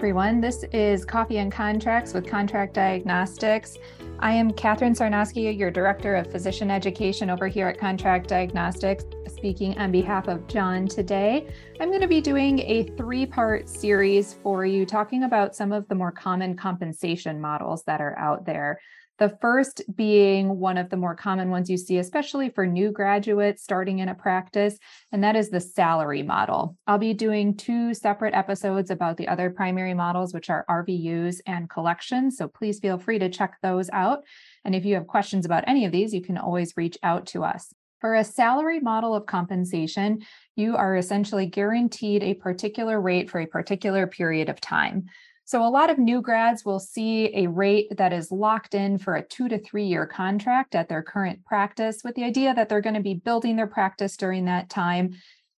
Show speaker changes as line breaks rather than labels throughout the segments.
everyone. This is Coffee and Contracts with Contract Diagnostics. I am Kathryn Sarnoski, your Director of Physician Education over here at Contract Diagnostics, speaking on behalf of Jon today. I'm going to be doing a three part series for you, talking about some of the more common compensation models that are out there. The first being one of the more common ones you see, especially for new graduates starting in a practice, and that is the salary model. I'll be doing two separate episodes about the other primary models, which are RVUs and collections. So please feel free to check those out. And if you have questions about any of these, you can always reach out to us. For a salary model of compensation, you are essentially guaranteed a particular rate for a particular period of time. So, a lot of new grads will see a rate that is locked in for a two to three year contract at their current practice with the idea that they're going to be building their practice during that time.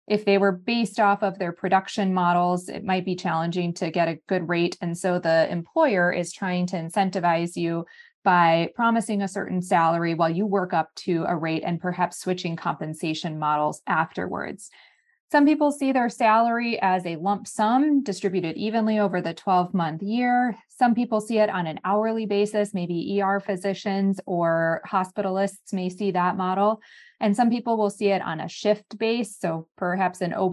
If they were based off of their production models, it might be challenging to get a good rate. And so the employer is trying to incentivize you by promising a certain salary while you work up to a rate and perhaps switching compensation models afterwards. Some people see their salary as a lump sum distributed evenly over the 12 month year. Some people see it on an hourly basis. Maybe ER physicians or hospitalists may see that model. And some people will see it on a shift base. So perhaps an OB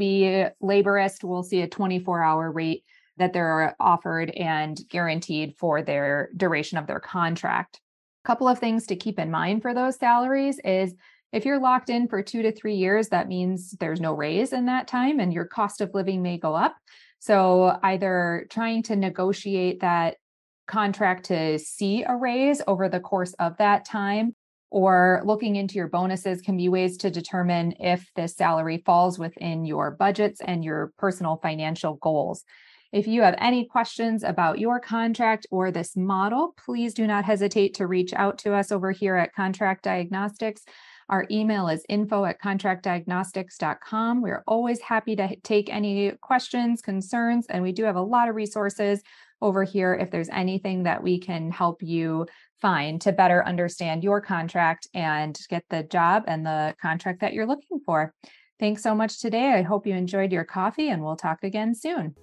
laborist will see a 24 hour rate that they're offered and guaranteed for their duration of their contract. A couple of things to keep in mind for those salaries is if you're locked in for two to three years, that means there's no raise in that time and your cost of living may go up. So, either trying to negotiate that contract to see a raise over the course of that time or looking into your bonuses can be ways to determine if this salary falls within your budgets and your personal financial goals. If you have any questions about your contract or this model, please do not hesitate to reach out to us over here at Contract Diagnostics. Our email is info at contractdiagnostics.com. We're always happy to take any questions, concerns, and we do have a lot of resources over here if there's anything that we can help you find to better understand your contract and get the job and the contract that you're looking for. Thanks so much today. I hope you enjoyed your coffee and we'll talk again soon.